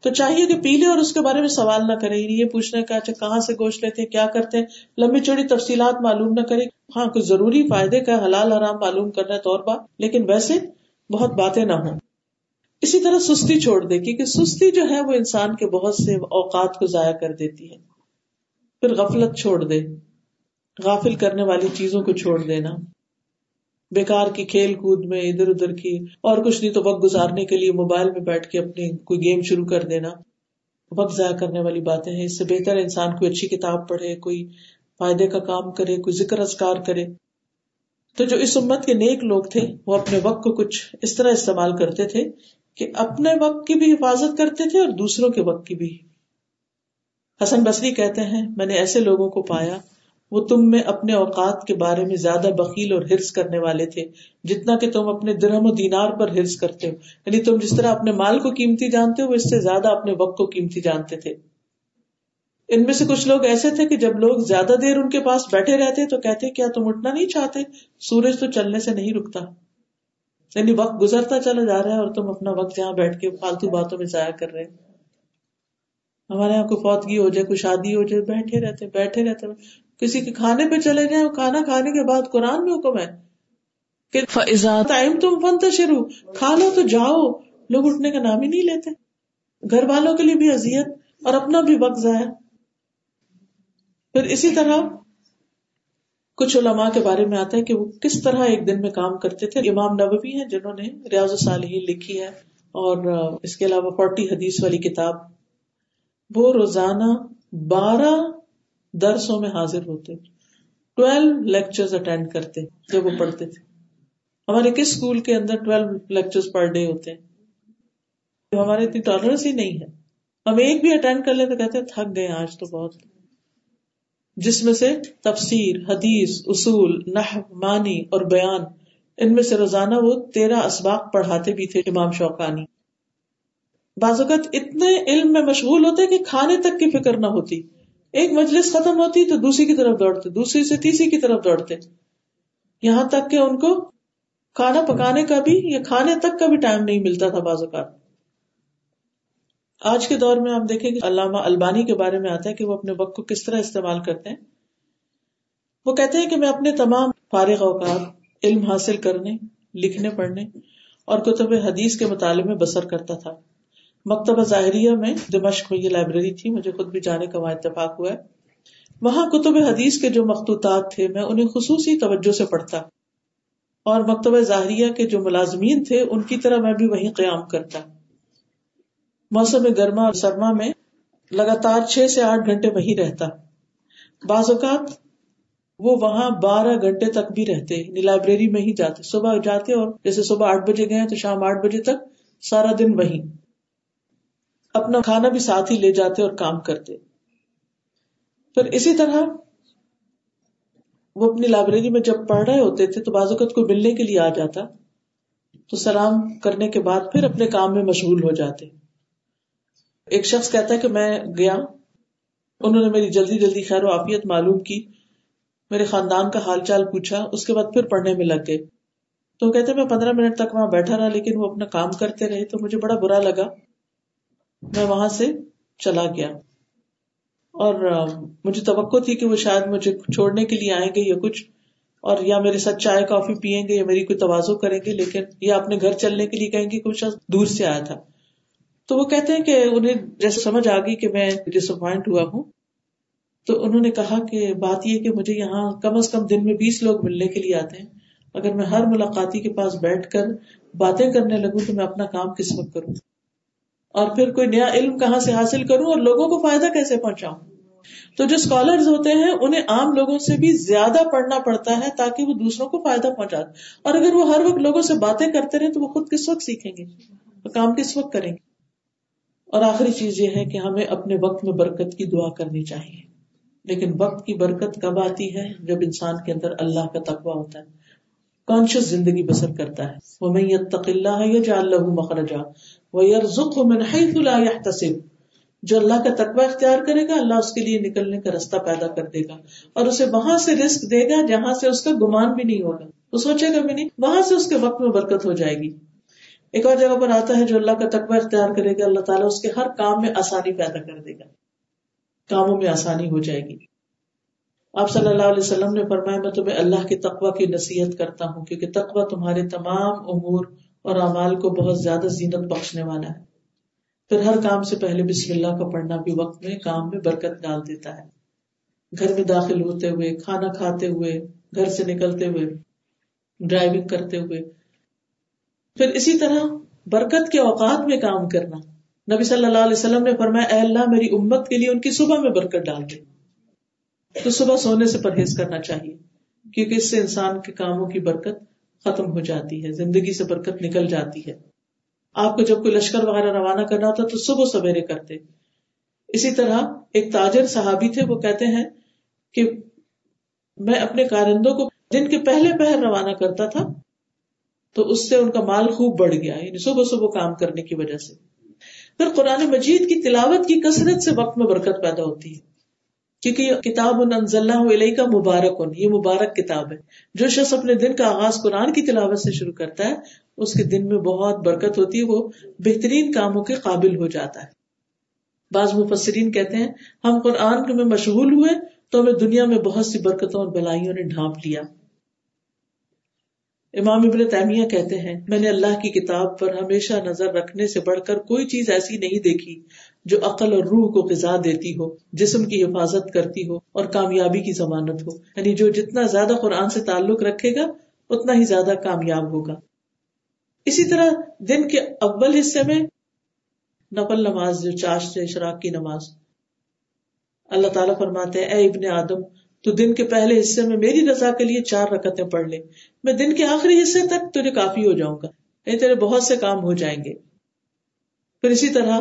Speaker 1: تو چاہیے کہ پی لے اور اس کے بارے میں سوال نہ کرے۔ یہ پوچھنا کہ اچھا کہاں سے گوشت لیتے کیا کرتے ہیں؟ لمبی چوڑی تفصیلات معلوم نہ کرے۔ ہاں کچھ ضروری فائدے کا حلال حرام معلوم کرنا ہے تو اور بات لیکن ویسے بہت باتیں نہ ہوں۔ اسی طرح سستی چھوڑ دے، کیونکہ سستی جو ہے وہ انسان کے بہت سے اوقات کو ضائع کر دیتی ہے۔ پھر غفلت چھوڑ دے، غافل کرنے والی چیزوں کو چھوڑ دینا۔ بیکار کی کھیل کود میں ادھر ادھر کی، اور کچھ نہیں تو وقت گزارنے کے لیے موبائل میں بیٹھ کے اپنی کوئی گیم شروع کر دینا۔ وقت ضائع کرنے والی باتیں ہیں۔ اس سے بہتر انسان کوئی اچھی کتاب پڑھے، کوئی فائدے کا کام کرے، کوئی ذکر ازکار کرے۔ تو جو اس امت کے نیک لوگ تھے، وہ اپنے وقت کو کچھ اس طرح استعمال کرتے تھے کہ اپنے وقت کی بھی حفاظت کرتے تھے اور دوسروں کے وقت کی بھی۔ حسن بصری کہتے ہیں، میں نے ایسے لوگوں کو پایا وہ تم میں اپنے اوقات کے بارے میں زیادہ بکیل اور ہرس کرنے والے تھے، جتنا کہ تم اپنے درہم و دینار پر ہرس کرتے ہو۔ یعنی تم جس طرح اپنے مال کو قیمتی جانتے ہو، وہ اس سے زیادہ اپنے وقت کو قیمتی جانتے تھے۔ ان میں سے کچھ لوگ ایسے تھے کہ جب لوگ زیادہ دیر ان کے پاس بیٹھے رہتے تو کہتے کیا تم اٹھنا نہیں چاہتے؟ سورج تو چلنے سے نہیں رکتا۔ یعنی وقت گزرتا چلا جا رہا ہے اور تم اپنا وقت جہاں بیٹھ کے فالتو باتوں میں ضائع کر رہے ہمارے یہاں کوئی فوتگی ہو جائے، کوئی شادی ہو جائے، بیٹھے رہتے بیٹھے رہتے۔ کسی کے کھانے پہ چلے جائیں کھانا کھانے کے بعد قرآن میں حکم ہے کہ ٹائم تم فن شروع کھا لو تو جاؤ۔ لوگ اٹھنے کا نام ہی نہیں لیتے۔ گھر والوں کے لیے بھی اذیت اور اپنا بھی وقت ضائع۔ پھر اسی طرح کچھ علماء کے بارے میں آتا ہے کہ وہ کس طرح ایک دن میں کام کرتے تھے۔ امام نبوی ہیں جنہوں نے ریاض الصالحین لکھی ہے اور اس کے علاوہ فورٹی حدیث والی کتاب۔ وہ روزانہ بارہ درسوں میں حاضر ہوتے ٹویلو لیکچر اٹینڈ کرتے جب وہ پڑھتے تھے۔ ہمارے کس اسکول کے اندر ٹویلو لیکچر پر ڈے ہوتے ہیں؟ ہمارے اتنی ٹالرنس ہی نہیں ہے۔ ہم ایک بھی اٹینڈ کر لیں تو کہتے ہیں تھک گئے آج تو بہت۔ جس میں سے تفسیر، حدیث، اصول نہ مانی اور بیان، ان میں سے روزانہ وہ تیرہ اسباق پڑھاتے بھی تھے امام شوقانی۔ بعض اوقات اتنے علم میں مشغول ہوتے کہ کھانے تک کی فکر نہ ہوتی۔ ایک مجلس ختم ہوتی تو دوسری کی طرف دوڑتے، دوسری سے تیسری کی طرف دوڑتے۔ یہاں تک کہ ان کو کھانا پکانے کا بھی یا کھانے تک کا بھی ٹائم نہیں ملتا تھا بعض اوقات۔ آج کے دور میں آپ دیکھیں کہ علامہ البانی کے بارے میں آتا ہے کہ وہ اپنے وقت کو کس طرح استعمال کرتے ہیں۔ وہ کہتے ہیں کہ میں اپنے تمام فارغ اوقات علم حاصل کرنے، لکھنے، پڑھنے اور کتب حدیث کے مطالعے میں بسر کرتا تھا۔ مکتبہ ظاہریہ میں دمشق میں یہ لائبریری تھی، مجھے خود بھی جانے کا وہاں اتفاق ہوا ہے۔ وہاں کتب حدیث کے جو مخطوطات تھے، میں انہیں خصوصی توجہ سے پڑھتا۔ اور مکتبہ ظاہریہ کے جو ملازمین تھے، ان کی طرح میں بھی وہیں قیام کرتا۔ موسم گرما اور سرما میں لگاتار چھ سے آٹھ گھنٹے وہیں رہتا۔ بعض اوقات وہ وہاں بارہ گھنٹے تک بھی رہتے یعنی لائبریری میں ہی جاتے۔ صبح جاتے اور جیسے صبح آٹھ بجے گئے تو شام آٹھ بجے تک سارا دن وہی اپنا کھانا بھی ساتھ ہی لے جاتے اور کام کرتے۔ پھر اسی طرح وہ اپنی لائبریری میں جب پڑھ رہے ہوتے تھے تو بعض اوقات کو ملنے کے لیے آ جاتا تو سلام کرنے کے بعد پھر اپنے کام میں مشغول ہو جاتے۔ ایک شخص کہتا ہے کہ میں گیا۔ انہوں نے میری جلدی جلدی خیر و عافیت معلوم کی۔ میرے خاندان کا حال چال پوچھا۔ اس کے بعد پھر پڑھنے میں لگ گئے۔ تو کہتے میں پندرہ منٹ تک وہاں بیٹھا رہا لیکن وہ اپنا کام کرتے رہے تو مجھے بڑا برا لگا۔ میں وہاں سے چلا گیا۔ اور مجھے توقع تھی کہ وہ شاید مجھے چھوڑنے کے لیے آئیں گے یا کچھ، اور یا میرے ساتھ چائے، کافی پیئیں گے یا میری کوئی توازو کریں گے، لیکن یا اپنے گھر چلنے کے لیے کہیں گے کچھ دور سے آیا تھا۔ تو وہ کہتے ہیں کہ انہیں جیسے سمجھ آ گئی کہ میں ڈس اپوائنٹ ہوا ہوں۔ تو انہوں نے کہا کہ بات یہ کہ مجھے یہاں کم از کم دن میں بیس لوگ ملنے کے لیے آتے ہیں۔ اگر میں ہر ملاقاتی کے پاس بیٹھ کر باتیں کرنے لگوں تو میں اپنا کام کس وقت کروں؟ اور پھر کوئی نیا علم کہاں سے حاصل کروں اور لوگوں کو فائدہ کیسے پہنچاؤں؟ تو جو اسکالر ہوتے ہیں، انہیں عام لوگوں سے بھی زیادہ پڑھنا پڑتا ہے تاکہ وہ دوسروں کو فائدہ پہنچا اور اگر وہ ہر وقت لوگوں سے باتیں کرتے رہے تو وہ خود کس وقت سیکھیں گے؟ کام کس وقت کریں گے؟ اور آخری چیز یہ ہے کہ ہمیں اپنے وقت میں برکت کی دعا کرنی چاہیے۔ لیکن وقت کی برکت کب آتی ہے؟ جب انسان کے اندر اللہ کا تقوی ہوتا ہے۔ کانشیس زندگی بسر کرتا ہے۔ وہ میں اللہ یا جا اللہ مخرجا۔ وہ یرزق من حیث لا یحتسب جو اللہ کا تقوی اختیار کرے گا، اللہ اس کے لیے نکلنے کا رستہ پیدا کر دے گا۔ اور اسے وہاں سے رسک دے گا جہاں سے اس کا گمان بھی نہیں ہوگا۔ وہ سوچے گا بھی نہیں وہاں سے اس کے وقت میں برکت ہو جائے گی۔ ایک اور جگہ پر آتا ہے، جو اللہ کا تقوی اختیار کرے گا، اللہ تعالیٰ اس کے ہر کام میں آسانی پیدا کر دے گا۔ کاموں میں آسانی ہو جائے گی۔ آپ صلی اللہ علیہ وسلم نے فرمایا، میں تمہیں اللہ کے تقوی کی نصیحت کرتا ہوں، کیونکہ تقوی تمہارے تمام امور اور اعمال کو بہت زیادہ زینت بخشنے والا ہے۔ پھر ہر کام سے پہلے بسم اللہ کا پڑھنا بھی وقت میں کام میں برکت ڈال دیتا ہے۔ گھر میں داخل ہوتے ہوئے، کھانا کھاتے ہوئے، گھر سے نکلتے ہوئے، ڈرائیونگ کرتے ہوئے۔ پھر اسی طرح برکت کے اوقات میں کام کرنا۔ نبی صلی اللہ علیہ وسلم نے فرمایا، اے اللہ، میری امت کے لیے ان کی صبح میں برکت ڈال دے۔ تو صبح سونے سے پرہیز کرنا چاہیے، کیونکہ اس سے انسان کے کاموں کی برکت ختم ہو جاتی ہے، زندگی سے برکت نکل جاتی ہے۔ آپ کو جب کوئی لشکر وغیرہ روانہ کرنا ہوتا تو صبح سویرے کرتے۔ اسی طرح ایک تاجر صحابی تھے، وہ کہتے ہیں کہ میں اپنے کارندوں کو دن کے پہلے پہر روانہ کرتا تھا، تو اس سے ان کا مال خوب بڑھ گیا یعنی صبح صبح کام کرنے کی وجہ سے۔ پھر قرآن مجید کی تلاوت کی کثرت سے وقت میں برکت پیدا ہوتی ہے۔ کیونکہ یہ کتاب علیہ کا مبارک، یہ مبارک کتاب ہے۔ جو شخص اپنے دن کا آغاز قرآن کی تلاوت سے شروع کرتا ہے، اس کے دن میں بہت برکت ہوتی ہے، وہ بہترین کاموں کے قابل ہو جاتا ہے۔ بعض مفسرین کہتے ہیں، ہم قرآن میں مشغول ہوئے تو ہمیں دنیا میں بہت سی برکتوں اور بلائیوں نے ڈھانپ لیا۔ امام ابن تیمیہ کہتے ہیں، میں نے اللہ کی کتاب پر ہمیشہ نظر رکھنے سے بڑھ کر کوئی چیز ایسی نہیں دیکھی جو عقل اور روح کو غذا دیتی ہو، جسم کی حفاظت کرتی ہو اور کامیابی کی ضمانت ہو۔ یعنی جو جتنا زیادہ قرآن سے تعلق رکھے گا، اتنا ہی زیادہ کامیاب ہوگا۔ اسی طرح دن کے اول حصے میں نقل نماز، جو چاش سے اشراق کی نماز۔ اللہ تعالیٰ فرماتے ہیں، اے ابن آدم تو دن کے پہلے حصے میں میری رضا کے لیے چار رکتیں پڑھ لے۔ میں دن کے آخری حصے تک تجھے کافی ہو جاؤں گا۔ نہیں تیرے بہت سے کام ہو جائیں گے۔ پھر اسی طرح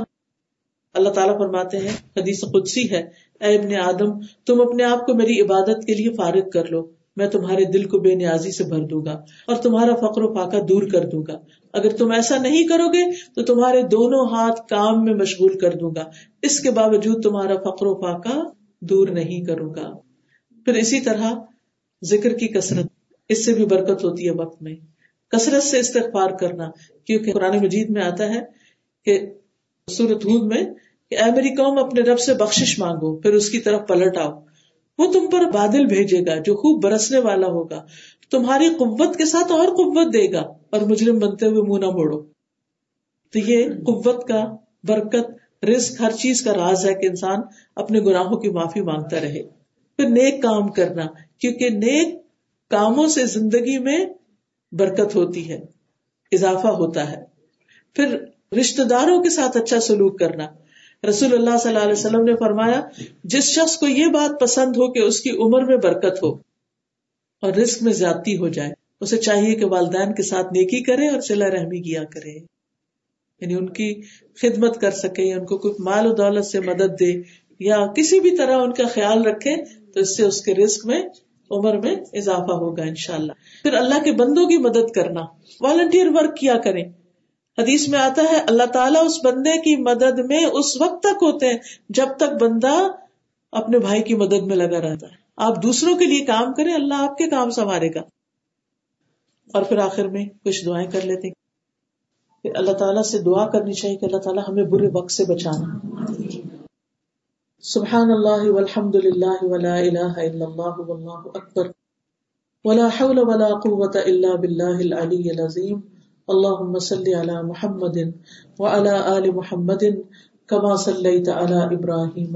Speaker 1: اللہ تعالیٰ فرماتے ہیں، حدیث قدسی ہے، اے ابن آدم، تم اپنے آپ کو میری عبادت کے لیے فارغ کر لو۔ میں تمہارے دل کو بے نیازی سے بھر دوں گا اور تمہارا فقر و فاقہ دور کر دوں گا۔ اگر تم ایسا نہیں کرو گے تو تمہارے دونوں ہاتھ کام میں مشغول کر دوں گا۔ اس کے باوجود تمہارا فقر و فاقہ دور نہیں کروں گا۔ پھر اسی طرح ذکر کی کثرت، اس سے بھی برکت ہوتی ہے وقت میں۔ کثرت سے استغفار کرنا، کیونکہ قرآن مجید میں آتا ہے کہ سورت ہود میں کہ اے میری قوم، اپنے رب سے بخشش مانگو، پھر اس کی طرف پلٹ آؤ۔ وہ تم پر بادل بھیجے گا، جو خوب برسنے والا ہوگا۔ تمہاری قوت کے ساتھ اور قوت دے گا، اور مجرم بنتے ہوئے منہ نہ موڑو۔ تو یہ قوت کا برکت، رزق، ہر چیز کا راز ہے کہ انسان اپنے گناہوں کی معافی مانگتا رہے۔ پھر نیک کام کرنا، کیونکہ نیک کاموں سے زندگی میں برکت ہوتی ہے، اضافہ ہوتا ہے۔ پھر رشتے داروں کے ساتھ اچھا سلوک کرنا۔ رسول اللہ صلی اللہ علیہ وسلم نے فرمایا، جس شخص کو یہ بات پسند ہو کہ اس کی عمر میں برکت ہو اور رسک میں زیادتی ہو جائے، اسے چاہیے کہ والدین کے ساتھ نیکی کرے اور سلا رحمی کیا کرے۔ یعنی ان کی خدمت کر سکے یا ان کو کوئی مال و دولت سے مدد دے یا کسی بھی طرح ان کا خیال رکھے تو اس سے اس کے رسک میں، عمر میں اضافہ ہوگا انشاءاللہ۔ پھر اللہ کے بندوں کی مدد کرنا۔ والنٹیئر ورک کیا کریں۔ حدیث میں آتا ہے، اللہ تعالیٰ اس بندے کی مدد میں اس وقت تک ہوتے ہیں جب تک بندہ اپنے بھائی کی مدد میں لگا رہتا ہے۔ آپ دوسروں کے لیے کام کریں، اللہ آپ کے کام سنوارے گا۔ اور پھر آخر میں کچھ دعائیں کر لیتے پھر اللہ تعالیٰ سے دعا کرنی چاہیے کہ اللہ تعالیٰ ہمیں برے وقت سے بچانا۔ سبحان اللہ والحمد للہ ولا الہ الا اللہ واللہ اکبر. ولا حول ولا قوة الا باللہ العلی العظیم. اللهم صل على محمد وعلى آل محمد كما صليت على إبراهيم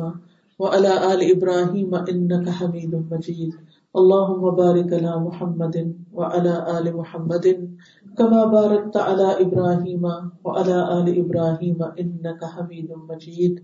Speaker 1: وعلى آل إبراهيم إنك حميد مجيد اللهم بارك على محمد وعلى آل محمد كما باركت على إبراهيم وعلى آل إبراهيم إنك حميد مجيد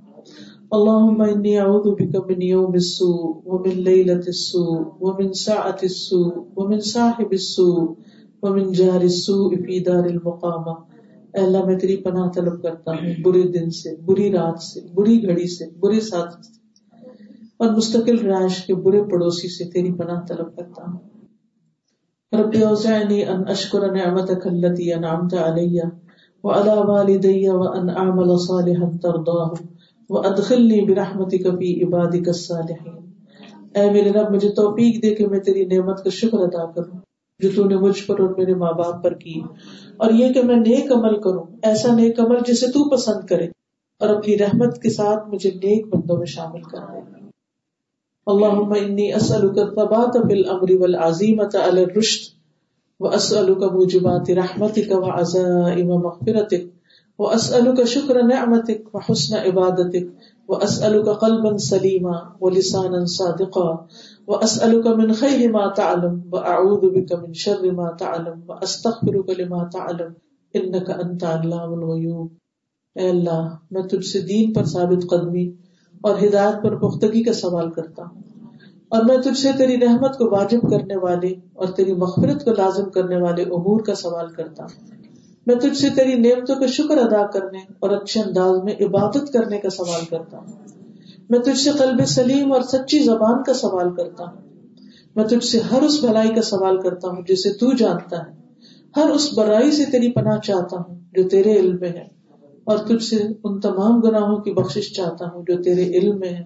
Speaker 1: اللهم إني أعوذ بك من يوم السوء ومن ليلة السوء ومن ساعة السوء ومن صاحب السوء ومن جار السوء في دار المقامة. اے اللہ، میں تیری پناہ طلب کرتا ہوں برے دن سے، بری رات سے، بری گھڑی سے برے ساتھ سے۔ اور مستقل رائش کے برے پڑوسی سے تیری پناہ طلب کرتا ہوں۔ رب اوزعنی ان اشکر نعمتک اللتی انعمت علی وعلى والدی وان اعمل صالحا ترضاه وادخلنی برحمتک فی عبادک الصالحین اے میرے رب، مجھے توفیق دے کہ میں تیری نعمت کا شکر ادا کروں، جو تو نے مجھ پر اور میرے ماں باپ پر کی۔ اور یہ کہ میں نیک عمل کروں، ایسا نیک عمل جسے تو پسند کرے۔ اور اپنی رحمت کے ساتھ مجھے نیک بندوں میں شامل کر دے اللهم انی اسألک الثبات فی الامر والعزیمت علی الرشد، واسألک موجبات رحمتک وعزائم مغفرتک۔ واسألک شکر نعمتک وحسن عبادتک واسألک قلبا سلیما ولسانا صادقا واسألك من خير ما تعلم و واعوذ بك من شر ما تعلم و واستغفرك لما تعلم انك انت علام الغيوب اے اللہ، میں تجھ سے دین پر ثابت قدمی اور ہدایت پر پختگی کا سوال کرتا ہوں اور میں تجھ سے تیری رحمت کو واجب کرنے والے اور تیری مغفرت کو لازم کرنے والے امور کا سوال کرتا ہوں میں تجھ سے تیری نعمتوں کا شکر ادا کرنے اور اچھے انداز میں عبادت کرنے کا سوال کرتا ہوں۔ میں تجھ سے قلب سلیم اور سچی زبان کا سوال کرتا ہوں۔ میں تجھ سے ہر اس بھلائی کا سوال کرتا ہوں جسے تو جانتا ہے۔ ہر اس برائی سے تیری پناہ چاہتا ہوں جو تیرے علم میں ہے۔ اور تجھ سے ان تمام گناہوں کی بخشش چاہتا ہوں جو تیرے علم میں ہے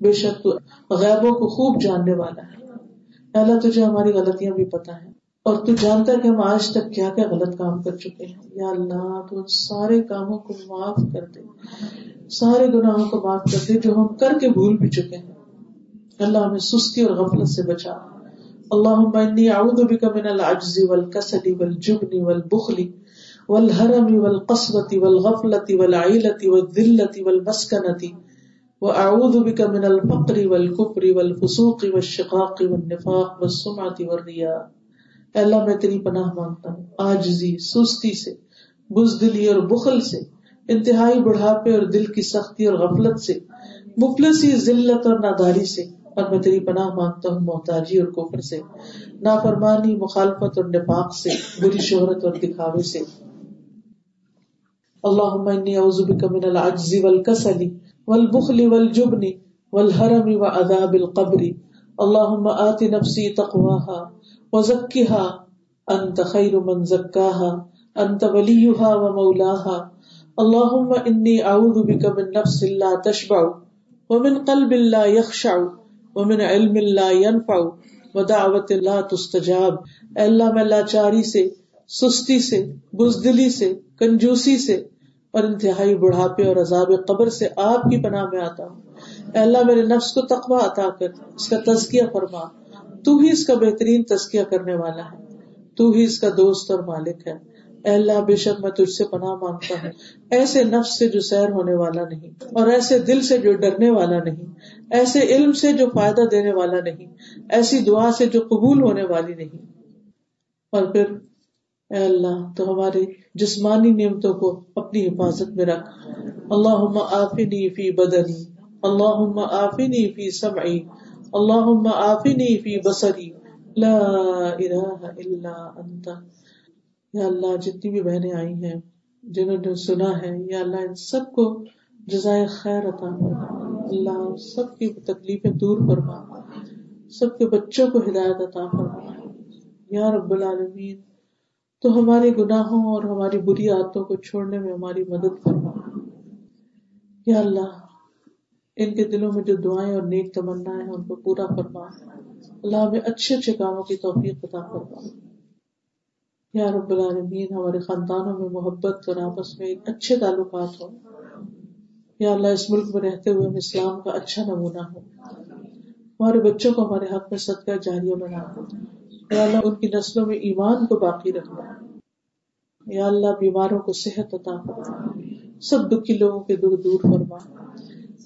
Speaker 1: بے شک تو غیبوں کو خوب جاننے والا ہے۔ اللہ، تجھے ہماری غلطیاں بھی پتا ہے اور تو جانتا کہ ہم آج تک کیا کیا غلط کام کر چکے ہیں۔ یا اللہ، تو ان سارے کاموں کو معاف کر دے۔ سارے گناہوں کو معاف کر دے جو ہم کر کے بھول بھی چکے ہیں۔ اللہ ہمیں سستی اور غفلت سے بچا۔ اللهم انی اعوذ بک من العجز والکسل والجبن والبخل والهرم والقسوة والغفلة والعیلة والذلة والمسکنة واعوذ بک من الفقر والکفر والفسوق والشقاق والنفاق والسمعة والریاء اللہ میں تیری پناہ مانگتا ہوں۔ آجزی سستی سے، بزدلی اور بخل سے، انتہائی بڑھاپے اور دل کی سختی اور غفلت سے، مفلسی، ذلت اور ناداری سے۔ اور میں تیری پناہ مانگتا ہوں، محتاجی اور کفر سے، نافرمانی، مخالفت اور نفاق سے، بری شہرت اور دکھاوے سے۔ اللہم انی اعوذ بک من العجز والکسل والبخل والجبن والحرم وعذاب القبر۔ اللہم آت نفسی تقواها وزکها انت خیر من زکاها انت ولیها ومولاها اللهم انی اعوذ بک من نفس لا تشبع ومن قلب لا يخشع ومن علم لا ينفع ودعوت لا تستجاب۔ اے اللہ، میں لاچاری سے، سستی سے، بزدلی سے، کنجوسی سے اور انتہائی بڑھاپے اور عذاب قبر سے آپ کی پناہ میں آتا ہوں۔ اے اللہ میرے نفس کو تقوی عطا کر، اس کا تزکیہ فرما۔ تو ہی اس کا بہترین تزکیہ کرنے والا ہے۔ تو ہی اس کا دوست اور مالک ہے۔ اے اللہ، بے شک میں تجھ سے پناہ مانگتا ہوں۔ ایسے نفس سے جو سیر ہونے والا نہیں، اور ایسے دل سے جو ڈرنے والا نہیں، ایسے علم سے جو فائدہ دینے والا نہیں، ایسی دعا سے جو قبول ہونے والی نہیں۔ اور پھر، اے اللہ، تو ہماری جسمانی نعمتوں کو اپنی حفاظت میں رکھ۔ اللہ آفنی فی بدنی۔ اللہ آفنی فی سمعی اللہ آفنی فی بصری لا الہ الا انت یا اللہ، جتنی بھی بہنیں آئی ہیں، جنہوں نے سنا ہے، یا اللہ، ان سب کو جزائے خیر عطا اللہ، سب کی تکلیفیں دور فرما۔ سب کے بچوں کو ہدایت عطا فرما۔ یا رب العالمین، تو ہمارے گناہوں اور ہماری بری عادتوں کو چھوڑنے میں ہماری مدد فرما۔ یا اللہ ان کے دلوں میں جو دعائیں اور نیک تمنا ہے ان کو پورا فرما۔ اللہ ہمیں اچھے اچھے کاموں کی توفیق عطا فرما۔ یا رب العالمین، ہمارے خاندانوں میں محبت اور آپس میں اچھے تعلقات ہو یا اللہ، اس ملک میں رہتے ہوئے ہم اسلام کا اچھا نمونہ ہو ہمارے بچوں کو ہمارے حق میں صدقہ جاریہ بنا۔ یا اللہ، ان کی نسلوں میں ایمان کو باقی رکھنا۔ یا اللہ، بیماروں کو صحت عطا فرما۔ سب دکھی لوگوں کے دکھ دور فرما۔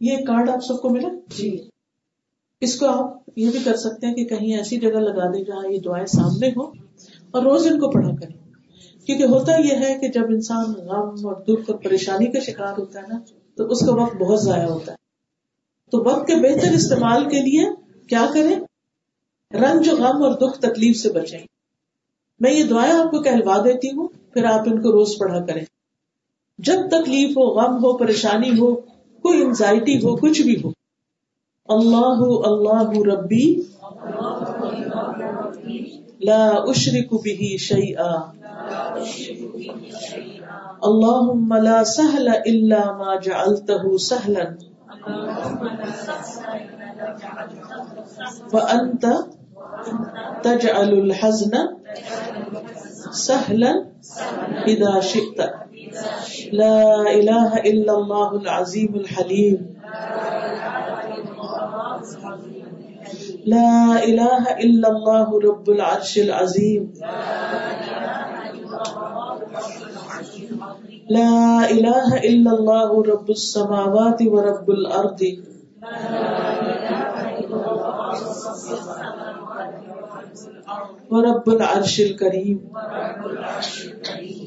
Speaker 1: یہ کارڈ آپ سب کو ملا؟ جی۔ اس کو آپ یہ بھی کر سکتے ہیں کہ کہیں ایسی جگہ لگا دیں جہاں یہ دعائیں سامنے ہو اور روز ان کو پڑھا کریں۔ کیونکہ ہوتا یہ ہے کہ جب انسان غم اور دکھ اور پریشانی کا شکار ہوتا ہے نا تو اس کا وقت بہت ضائع ہوتا ہے۔ تو وقت کے بہتر استعمال کے لیے کیا کریں؟ رنج غم اور دکھ تکلیف سے بچیں میں یہ دعائیں آپ کو کہلوا دیتی ہوں پھر آپ ان کو روز پڑھا کریں۔ جب تکلیف ہو غم ہو پریشانی ہو کوئی انزائٹی ہو، کچھ بھی ہو۔ اللہ اللہ ربی۔ لا اشرك به شيئا اللهم لا سهل الا ما جعلته سهلا وانت تجعل الحزن سهلا اذا شئت۔ لا اله الا الله العظيم الحليم. لا الہ الا اللہ رب العرش العظیم لا الہ الا اللہ رب السماوات ورب الارض ورب العرش الكريم.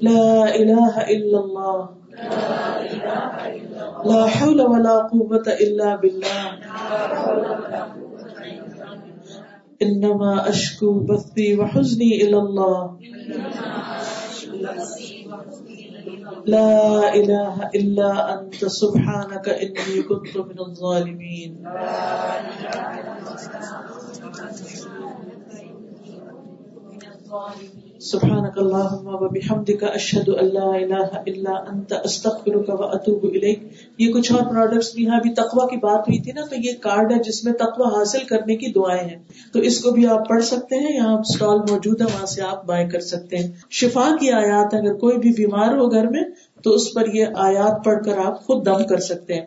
Speaker 1: لا الہ الا اللہ لا حول ولا قوة الا بالله. انما اشکو بثی وحزنی الى اللہ لا الہ الا انت سبحانک انی کنت من الظالمین سبحانك اللهم وبحمدك اشهد ان لا اله الا انت استغفرك واتوب اليك یہ کچھ اور پروڈکٹس بھی ہیں، ابھی تقوی کی بات ہوئی تھی نا، تو یہ کارڈ ہے جس میں تقوی حاصل کرنے کی دعائیں ہیں۔ تو اس کو بھی آپ پڑھ سکتے ہیں یہاں اسٹال موجود ہے وہاں سے آپ بائی کر سکتے ہیں۔ شفا کی آیات اگر کوئی بھی بیمار ہو گھر میں، تو اس پر یہ آیات پڑھ کر آپ خود دم کر سکتے ہیں۔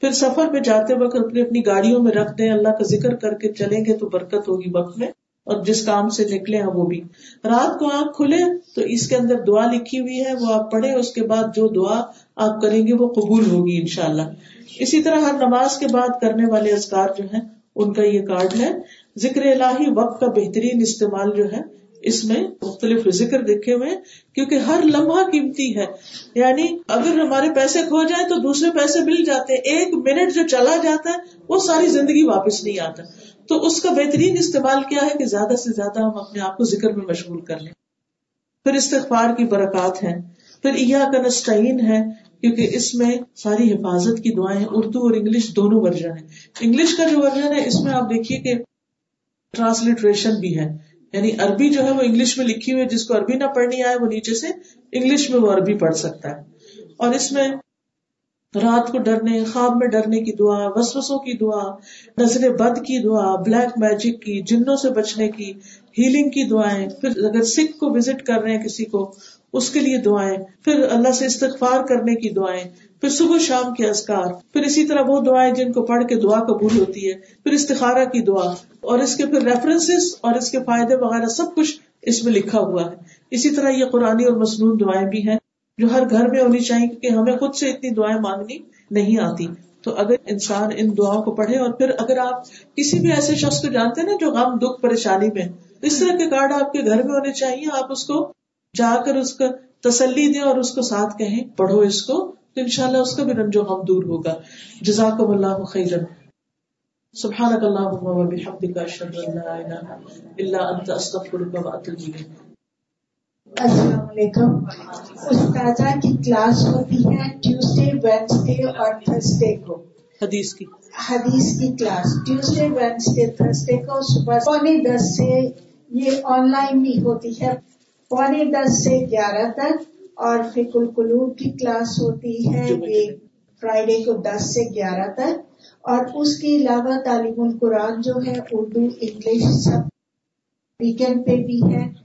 Speaker 1: پھر سفر پہ جاتے وقت اپنی اپنی گاڑیوں میں رکھ دیں، اللہ کا ذکر کر کے چلیں گے تو برکت ہوگی وقت میں۔ اور جس کام سے نکلے ہیں وہ بھی۔ رات کو آنکھ کھلے تو اس کے اندر دعا لکھی ہوئی ہے، وہ آپ پڑھے اس کے بعد جو دعا آپ کریں گے وہ قبول ہوگی ان شاء اللہ اسی طرح ہر نماز کے بعد کرنے والے ازکار جو ہیں، ان کا یہ کارڈ ہے۔ ذکر الہی وقت کا بہترین استعمال جو ہے اس میں مختلف ذکر دیکھے ہوئے کیونکہ ہر لمحہ قیمتی ہے۔ یعنی اگر ہمارے پیسے کھو جائیں تو دوسرے پیسے مل جاتے ہیں۔ ایک منٹ جو چلا جاتا ہے، وہ ساری زندگی واپس نہیں آتا۔ تو اس کا بہترین استعمال کیا ہے کہ زیادہ سے زیادہ ہم اپنے آپ کو ذکر میں مشغول کر لیں۔ پھر استغفار کی برکات ہیں۔ پھر ایا کا ہے کیونکہ اس میں ساری حفاظت کی دعائیں اردو اور انگلش دونوں ورژن ہیں۔ انگلش کا جو ورژن ہے، اس میں آپ دیکھیے کہ ٹرانسلیٹریشن بھی ہے۔ یعنی عربی جو ہے وہ انگلش میں لکھی ہوئی جس کو عربی نہ پڑھنی آئے، وہ نیچے سے انگلش میں وہ عربی پڑھ سکتا ہے۔ اور اس میں رات کو ڈرنے، خواب میں ڈرنے کی دعا، وسوسوں کی دعا، نظر بد کی دعا بلیک میجک کی، جنوں سے بچنے کی ہیلنگ کی دعائیں۔ پھر اگر سکھ کو وزٹ کر رہے ہیں کسی کو، اس کے لیے دعائیں۔ پھر اللہ سے استغفار کرنے کی دعائیں۔ پھر صبح شام کے ازکار پھر اسی طرح وہ دعائیں جن کو پڑھ کے دعا قبول ہوتی ہے، پھر استخارہ کی دعا، اور اس کے پھر ریفرنس اور اس کے فائدے وغیرہ سب کچھ اس میں لکھا ہوا ہے۔ اسی طرح یہ قرآن اور مصنون دعائیں بھی ہیں جو ہر گھر میں ہونی چاہیے کیونکہ ہمیں خود سے اتنی دعائیں مانگنی نہیں آتی۔ تو اگر انسان ان دعاؤں کو پڑھے اور پھر اگر آپ کسی بھی ایسے شخص کو جانتے ہیں نا جو غم، دکھ، پریشانی میں، اس طرح کے کارڈ آپ کے گھر میں ہونے چاہیے، آپ اس کو جا کر اس کا تسلی دیں اور اس کو ساتھ کہیں، پڑھو اس کو۔ تو ان شاء اللہ اس کا بھی رنج و غم دور ہوگا۔ جزاک اللہ خیرن سبحانك اللهم وبحمدك اشهد ان لا اله الا انت استغفرك واتوب اليك
Speaker 2: السلام علیکم۔ استاذہ کی کلاس ہوتی ہے ٹیوزڈے وینسڈے اور تھرسڈے کو۔
Speaker 1: حدیث کی۔
Speaker 2: حدیث کی کلاس۔ ٹیوزڈے وینسڈے تھرسڈے کو صبح پونے دس سے یہ آن لائن بھی ہوتی ہے۔ پونے دس سے گیارہ تک اور فک القلوب کی کلاس ہوتی ہے یہ فرائیڈے کو دس سے گیارہ تک اور اس کے علاوہ تعلیم القرآن جو ہے اردو انگلش سب ویکینڈ پہ بھی ہے۔